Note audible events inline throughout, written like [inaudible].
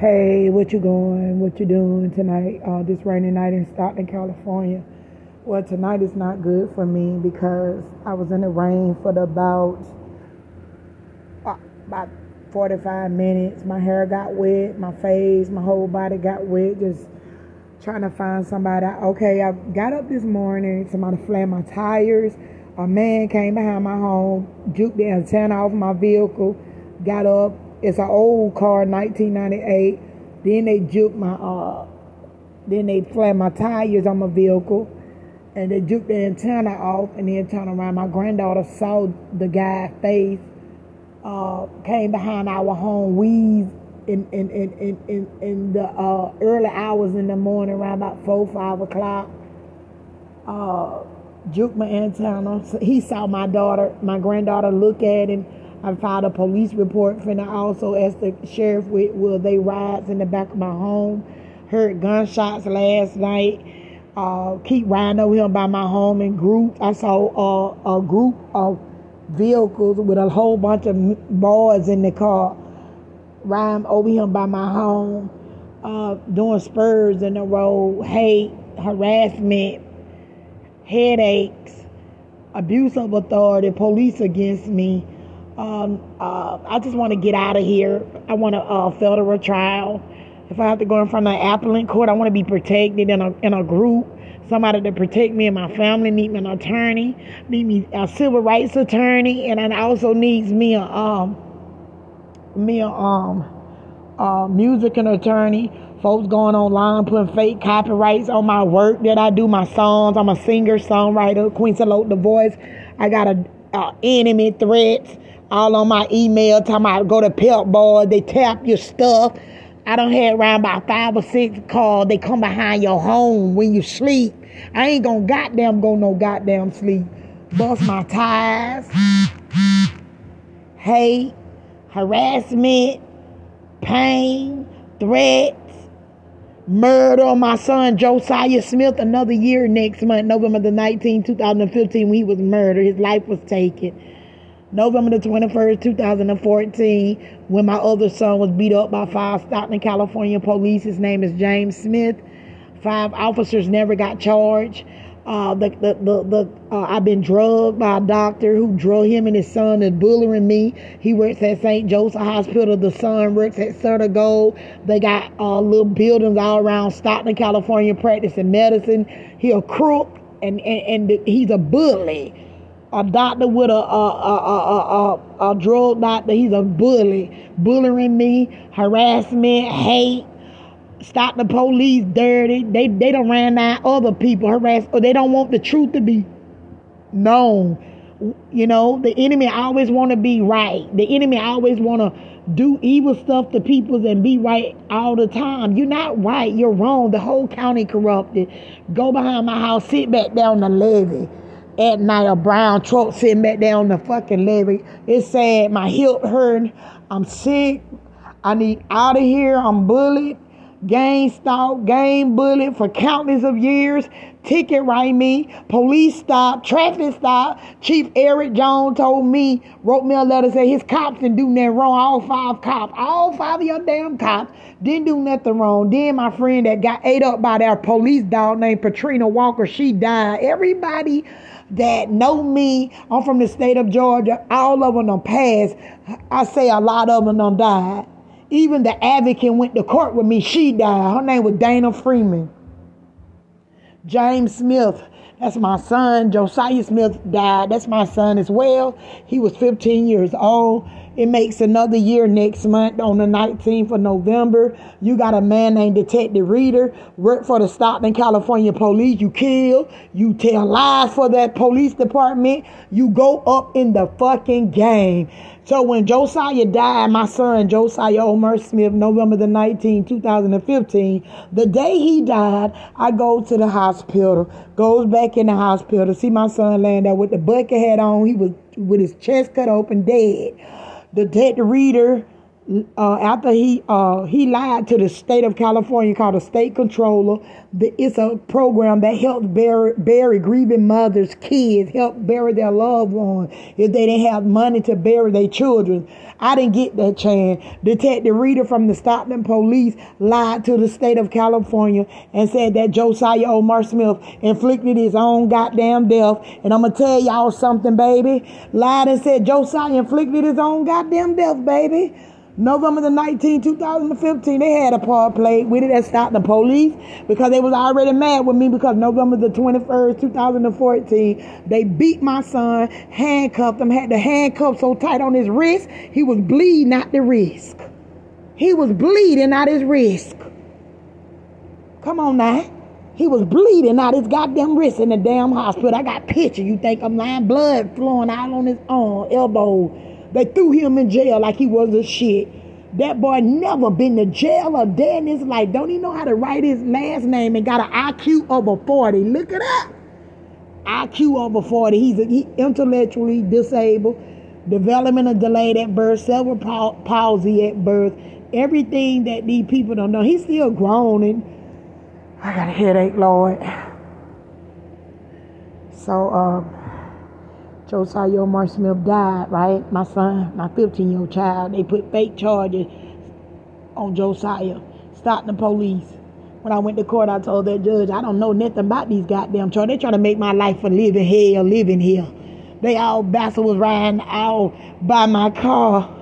Hey, what you going? What you doing tonight? Uh, this rainy night in Stockton, California. Well, tonight is not good for me because I was in the rain for the about uh, about 45 minutes. My hair got wet, my face, my whole body got wet. Just trying to find somebody. Okay, I got up this morning. Somebody flamed my tires. A man came behind my home, juked the antenna off my vehicle. Got up, it's an old car, 1998. Then they juked my uh, then they flat my tires on my vehicle, and they juked the antenna off, and then turned around. My granddaughter saw the guy's face, uh, came behind our home, wheezed in in in in in, in the uh, early hours in the morning, around about four five o'clock. Uh, juked my antenna. He saw my daughter, my granddaughter, look at him I filed a police report. Finna also asked the sheriff will they rides in the back of my home. Heard gunshots last night. Uh, keep riding over here by my home in groups. I saw uh, a group of vehicles with a whole bunch of boys in the car riding over here by my home, uh, doing spurs in the road, hate, harassment, headaches, abuse of authority, police against me. Um, uh, I just want to get out of here. I want a uh, federal trial. If I have to go in front of an appellate court, I want to be protected in a in a group. Somebody to protect me and my family. Need me an attorney. Need me a civil rights attorney, and I also needs me a um me a um uh, music and attorney. Folks going online putting fake copyrights on my work that I do, my songs. I'm a singer, songwriter, Queen Salote the voice. I got a, a enemy threats all on my email talking about go to Pep Boy, they tap your stuff. I don't have around about five or six calls. They come behind your home when you sleep. I ain't gonna goddamn go no goddamn sleep. Bust my tires. Hate, harassment, pain, threats, murder on my son Josiah Smith another year next month, November the 19th, 2015, when he was murdered. His life was taken. November the 21st, 2014, when my other son was beat up by five Stockton, California police. His name is James Smith. Five officers never got charged. Uh, the, the, the, the uh, I've been drugged by a doctor who drug him and his son is bullying me. He works at St. Joseph Hospital. The son works at Sutter Gould. They got uh, little buildings all around Stockton, California, practicing medicine. He a crook and, and, and he's a bully a doctor with a a, a, a, a, a drug doctor. He's a bully, bullying me, harassment, hate. Stop the police dirty. They they don't ran out other people harass or they don't want the truth to be known. You know, the enemy always want to be right. The enemy always want to do evil stuff to people and be right all the time. You're not right. You're wrong. The whole county corrupted. Go behind my house, sit back down the levee at night a brown truck sitting back there on the fucking levee. It said my hip hurt. I'm sick. I need out of here. I'm bullied. Gang stalk, gang bullied for countless of years. Ticket write me. Police stop. Traffic stop. Chief Eric Jones told me, wrote me a letter, said his cops didn't do nothing wrong. All five cops, all five of your damn cops didn't do nothing wrong. Then my friend that got ate up by that police dog named Patrina Walker, she died. Everybody that know me. I'm from the state of Georgia. All of them done passed. I say a lot of them done died. Even the advocate went to court with me. She died. Her name was Dana Freeman. James Smith. That's my son. Josiah Smith died. That's my son as well. He was 15 years old. It makes another year next month on the 19th of November. You got a man named Detective Reader, worked for the Stockton, California police. You kill, you tell lies for that police department. You go up in the fucking game. So when Josiah died, my son Josiah Omar Smith, November the 19th, 2015, the day he died, I go to the hospital, goes back in the hospital to see my son laying there with the bucket hat on. He was with his chest cut open, dead. The dead reader uh, after he uh, he lied to the state of California called the state controller. The, it's a program that helps bury, bury grieving mothers, kids, help bury their loved ones if they didn't have money to bury their children. I didn't get that chance. Detective Reader from the Stockton Police lied to the state of California and said that Josiah Omar Smith inflicted his own goddamn death. And I'm gonna tell y'all something, baby. Lied and said Josiah inflicted his own goddamn death, baby. November the 19th, 2015, they had a part played with it that stopped the police because they was already mad with me because November the 21st, 2014, they beat my son, handcuffed him, had the handcuff so tight on his wrist, he was bleeding out the wrist. He was bleeding out his wrist. Come on now. He was bleeding out his goddamn wrist in the damn hospital. I got picture. You think I'm lying? Blood flowing out on his arm, elbow they threw him in jail like he was a shit. That boy never been to jail or dead in his life. Don't even know how to write his last name and got an IQ over 40. Look it up. IQ over 40. He's a, he intellectually disabled, development delayed at birth, cerebral palsy at birth, everything that these people don't know. He's still groaning. I got a headache, Lord. So, uh, Josiah Omar Smith died, right? My son, my 15 year old child, they put fake charges on Josiah, stopped the police. When I went to court, I told that judge, I don't know nothing about these goddamn charges. They trying to make my life a living hell, living here. They all bastard was riding out by my car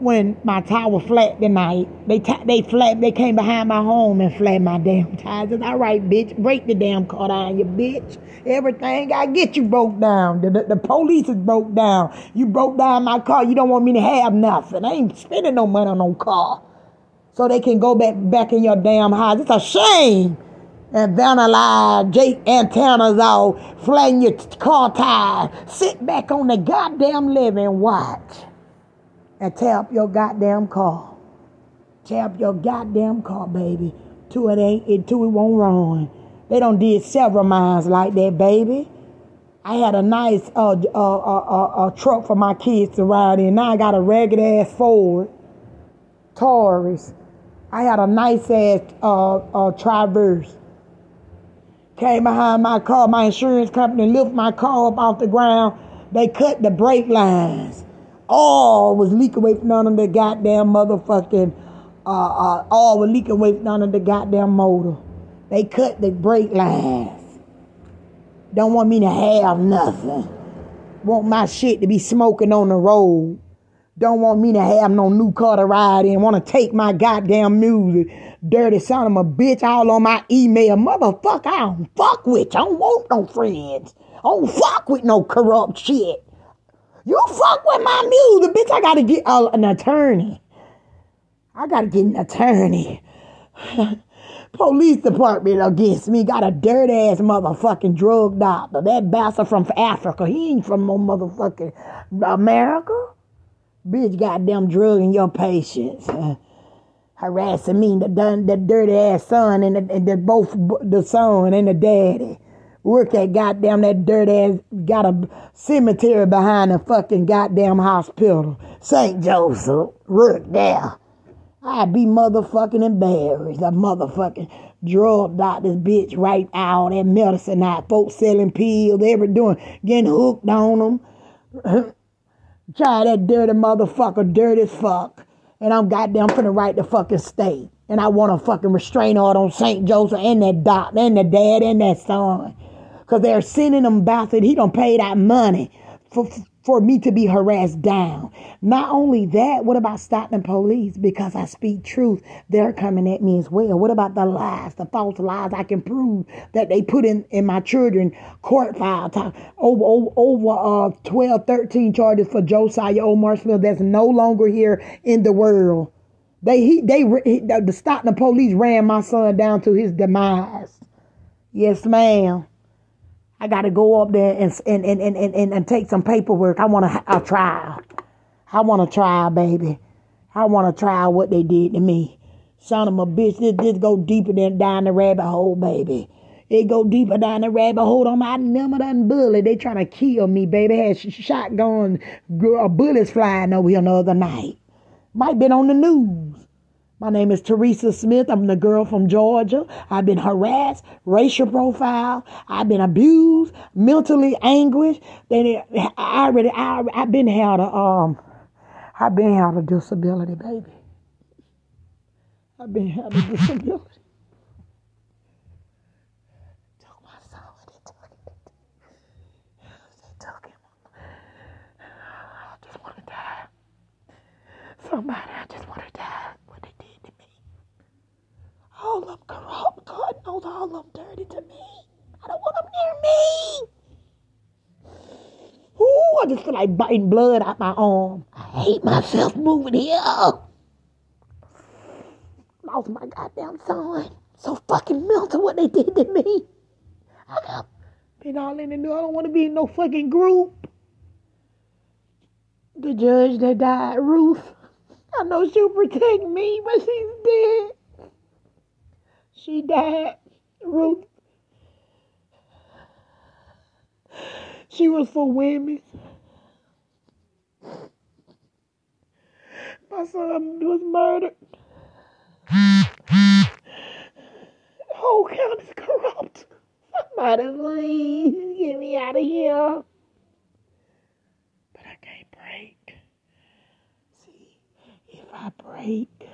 when my was flat tonight. They t- they flat they came behind my home and flat my damn [laughs] tires. All right, bitch. Break the damn car down, you bitch. Everything I get you broke down. The, the, the police is broke down. You broke down my car. You don't want me to have nothing. I ain't spending no money on no car. So they can go back back in your damn house. It's a shame. And vandalize Jake antennas all flatten your car tires. Sit back on the goddamn living watch and tear up your goddamn car. Tear up your goddamn car, baby. Till it ain't, it, it won't run. They don't did several miles like that, baby. I had a nice uh, uh, uh, uh, uh, truck for my kids to ride in. Now I got a ragged ass Ford Taurus. I had a nice ass uh, uh, Traverse. Came behind my car. My insurance company lift my car up off the ground. They cut the brake lines all was leaking away from none of the goddamn motherfucking uh, uh, all was leaking away from none of the goddamn motor. They cut the brake lines. Don't want me to have nothing. Want my shit to be smoking on the road. Don't want me to have no new car to ride in. Want to take my goddamn music. Dirty son of a bitch all on my email. Motherfucker, I don't fuck with you. I don't want no friends. I don't fuck with no corrupt shit. You fuck with my music, bitch. I gotta get uh, an attorney. I gotta get an attorney. [laughs] Police department against me got a dirt ass motherfucking drug doctor. That bastard from Africa. He ain't from no motherfucking America. Bitch, goddamn drugging your patients. [laughs] Harassing me, the, the dirty ass son and the, and the both the son and the daddy work at goddamn that dirt ass got a cemetery behind the fucking goddamn hospital. St. Joseph. Work there. I'd be motherfucking embarrassed. A motherfucking drug doctor's bitch right out and medicine out. Folks selling pills, they were doing, getting hooked on them. [clears throat] Try that dirty motherfucker, dirty as fuck. And I'm goddamn finna write the fucking state. And I want a fucking restraint order on St. Joseph and that doctor and the dad and that son because they're sending him bastard. He don't pay that money for for me to be harassed down. Not only that, what about stopping police? Because I speak truth, they're coming at me as well. What about the lies, the false lies I can prove that they put in, in my children court file time, over, over, over uh, 12, 13 charges for Josiah Omar Smith that's no longer here in the world. They, he, they, the Stockton police ran my son down to his demise. Yes, ma'am. I got to go up there and, and, and, and, and, and take some paperwork. I want a, trial. I want a trial, baby. I want a trial what they did to me. Son of a bitch, this, this go deeper than down the rabbit hole, baby. It go deeper down the rabbit hole on my number done bullet. They trying to kill me, baby. Had shotgun uh, bullets flying over here the other night. Might been on the news. My name is Teresa Smith. I'm the girl from Georgia. I've been harassed, racial profile. I've been abused, mentally anguished. Then I already, I, I've been had a, um, I've been had a disability, baby. I've been had a [laughs] disability. Took my son. They took him. They took him. I just want to die. Somebody, I just want to die. What they did to me. All of them corrupt. All of them dirty to me. I don't want them near me. Ooh, I just feel like biting blood out my arm. I hate myself moving here. Lost my goddamn son. So fucking mental what they did to me. I got been all in the new. I don't want to be in no fucking group. The judge that died, Ruth. I know she'll protect me, but she's dead. She died, Ruth. She was for women. My son was murdered. Whole county's corrupt. Somebody please get me out of here. But I can't break. See, if I break,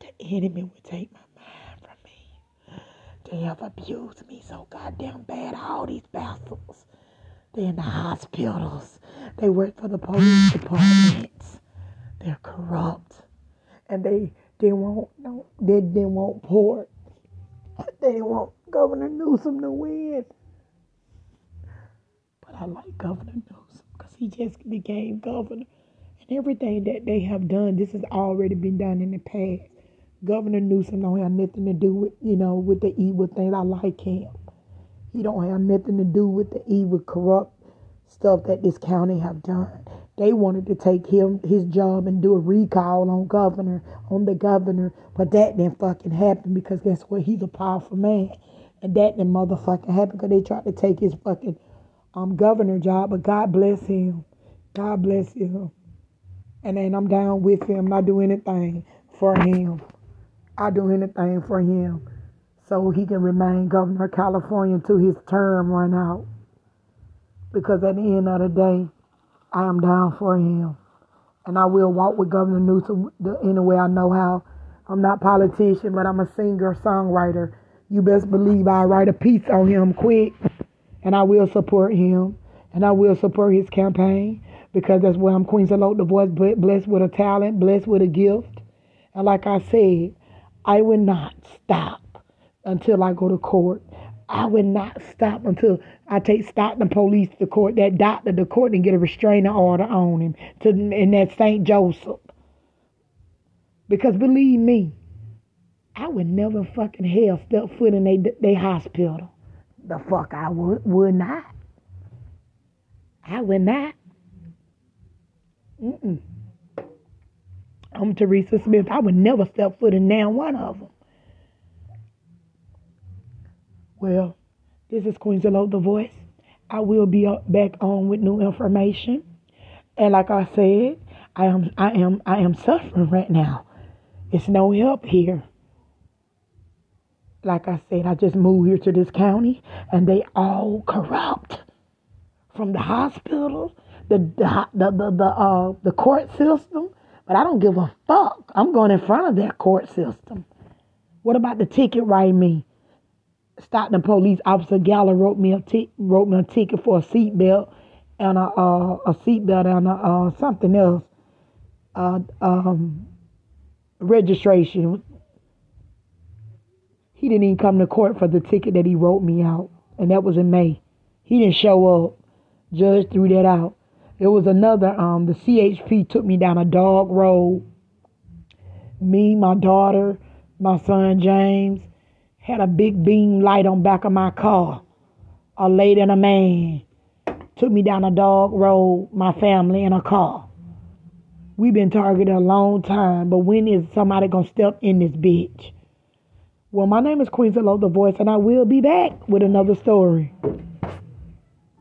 the enemy will take my. They have abused me so goddamn bad. All these bastards. They're in the hospitals. They work for the police [laughs] departments. They're corrupt. And they they won't no they didn't want port. They want Governor Newsom to win. But I like Governor Newsom because he just became governor. And everything that they have done, this has already been done in the past. Governor Newsom don't have nothing to do with, you know, with the evil things. I like him. He don't have nothing to do with the evil, corrupt stuff that this county have done. They wanted to take him his job and do a recall on governor, on the governor, but that didn't fucking happen because guess what? He's a powerful man, and that didn't motherfucking happen because they tried to take his fucking um governor job. But God bless him. God bless him. And then I'm down with him. I do anything for him. I do anything for him so he can remain governor of California until his term run out. Because at the end of the day, I am down for him. And I will walk with Governor Newsom the, any way I know how. I'm not politician, but I'm a singer, songwriter. You best believe I write a piece on him quick. And I will support him. And I will support his campaign. Because that's where I'm Queen Salute the voice, blessed with a talent, blessed with a gift. And like I said, I will not stop until I go to court. I would not stop until I take Stockton police to court, that doctor to court, and get a restraining order on him to in that St. Joseph. Because believe me, I would never fucking hell step foot in they they hospital. The fuck I would would not. I would not. Mm-mm. I'm Teresa Smith. I would never step foot in now one of them. Well, this is Queen the voice. I will be back on with new information. And like I said, I am I am I am suffering right now. It's no help here. Like I said, I just moved here to this county and they all corrupt. From the hospital, the the the the, the uh the court system. But I don't give a fuck. I'm going in front of that court system. What about the ticket writing me? Stockton police officer Gallo wrote me a t- wrote me a ticket for a seatbelt and a uh, a seatbelt and a, uh, something else. Uh, um, registration. He didn't even come to court for the ticket that he wrote me out, and that was in May. He didn't show up. Judge threw that out. There was another. Um, the CHP took me down a dog road. Me, my daughter, my son James had a big beam light on back of my car. A lady and a man took me down a dog road, my family in a car. We've been targeted a long time, but when is somebody gonna step in this bitch? Well, my name is Queen Zelo, the voice, and I will be back with another story.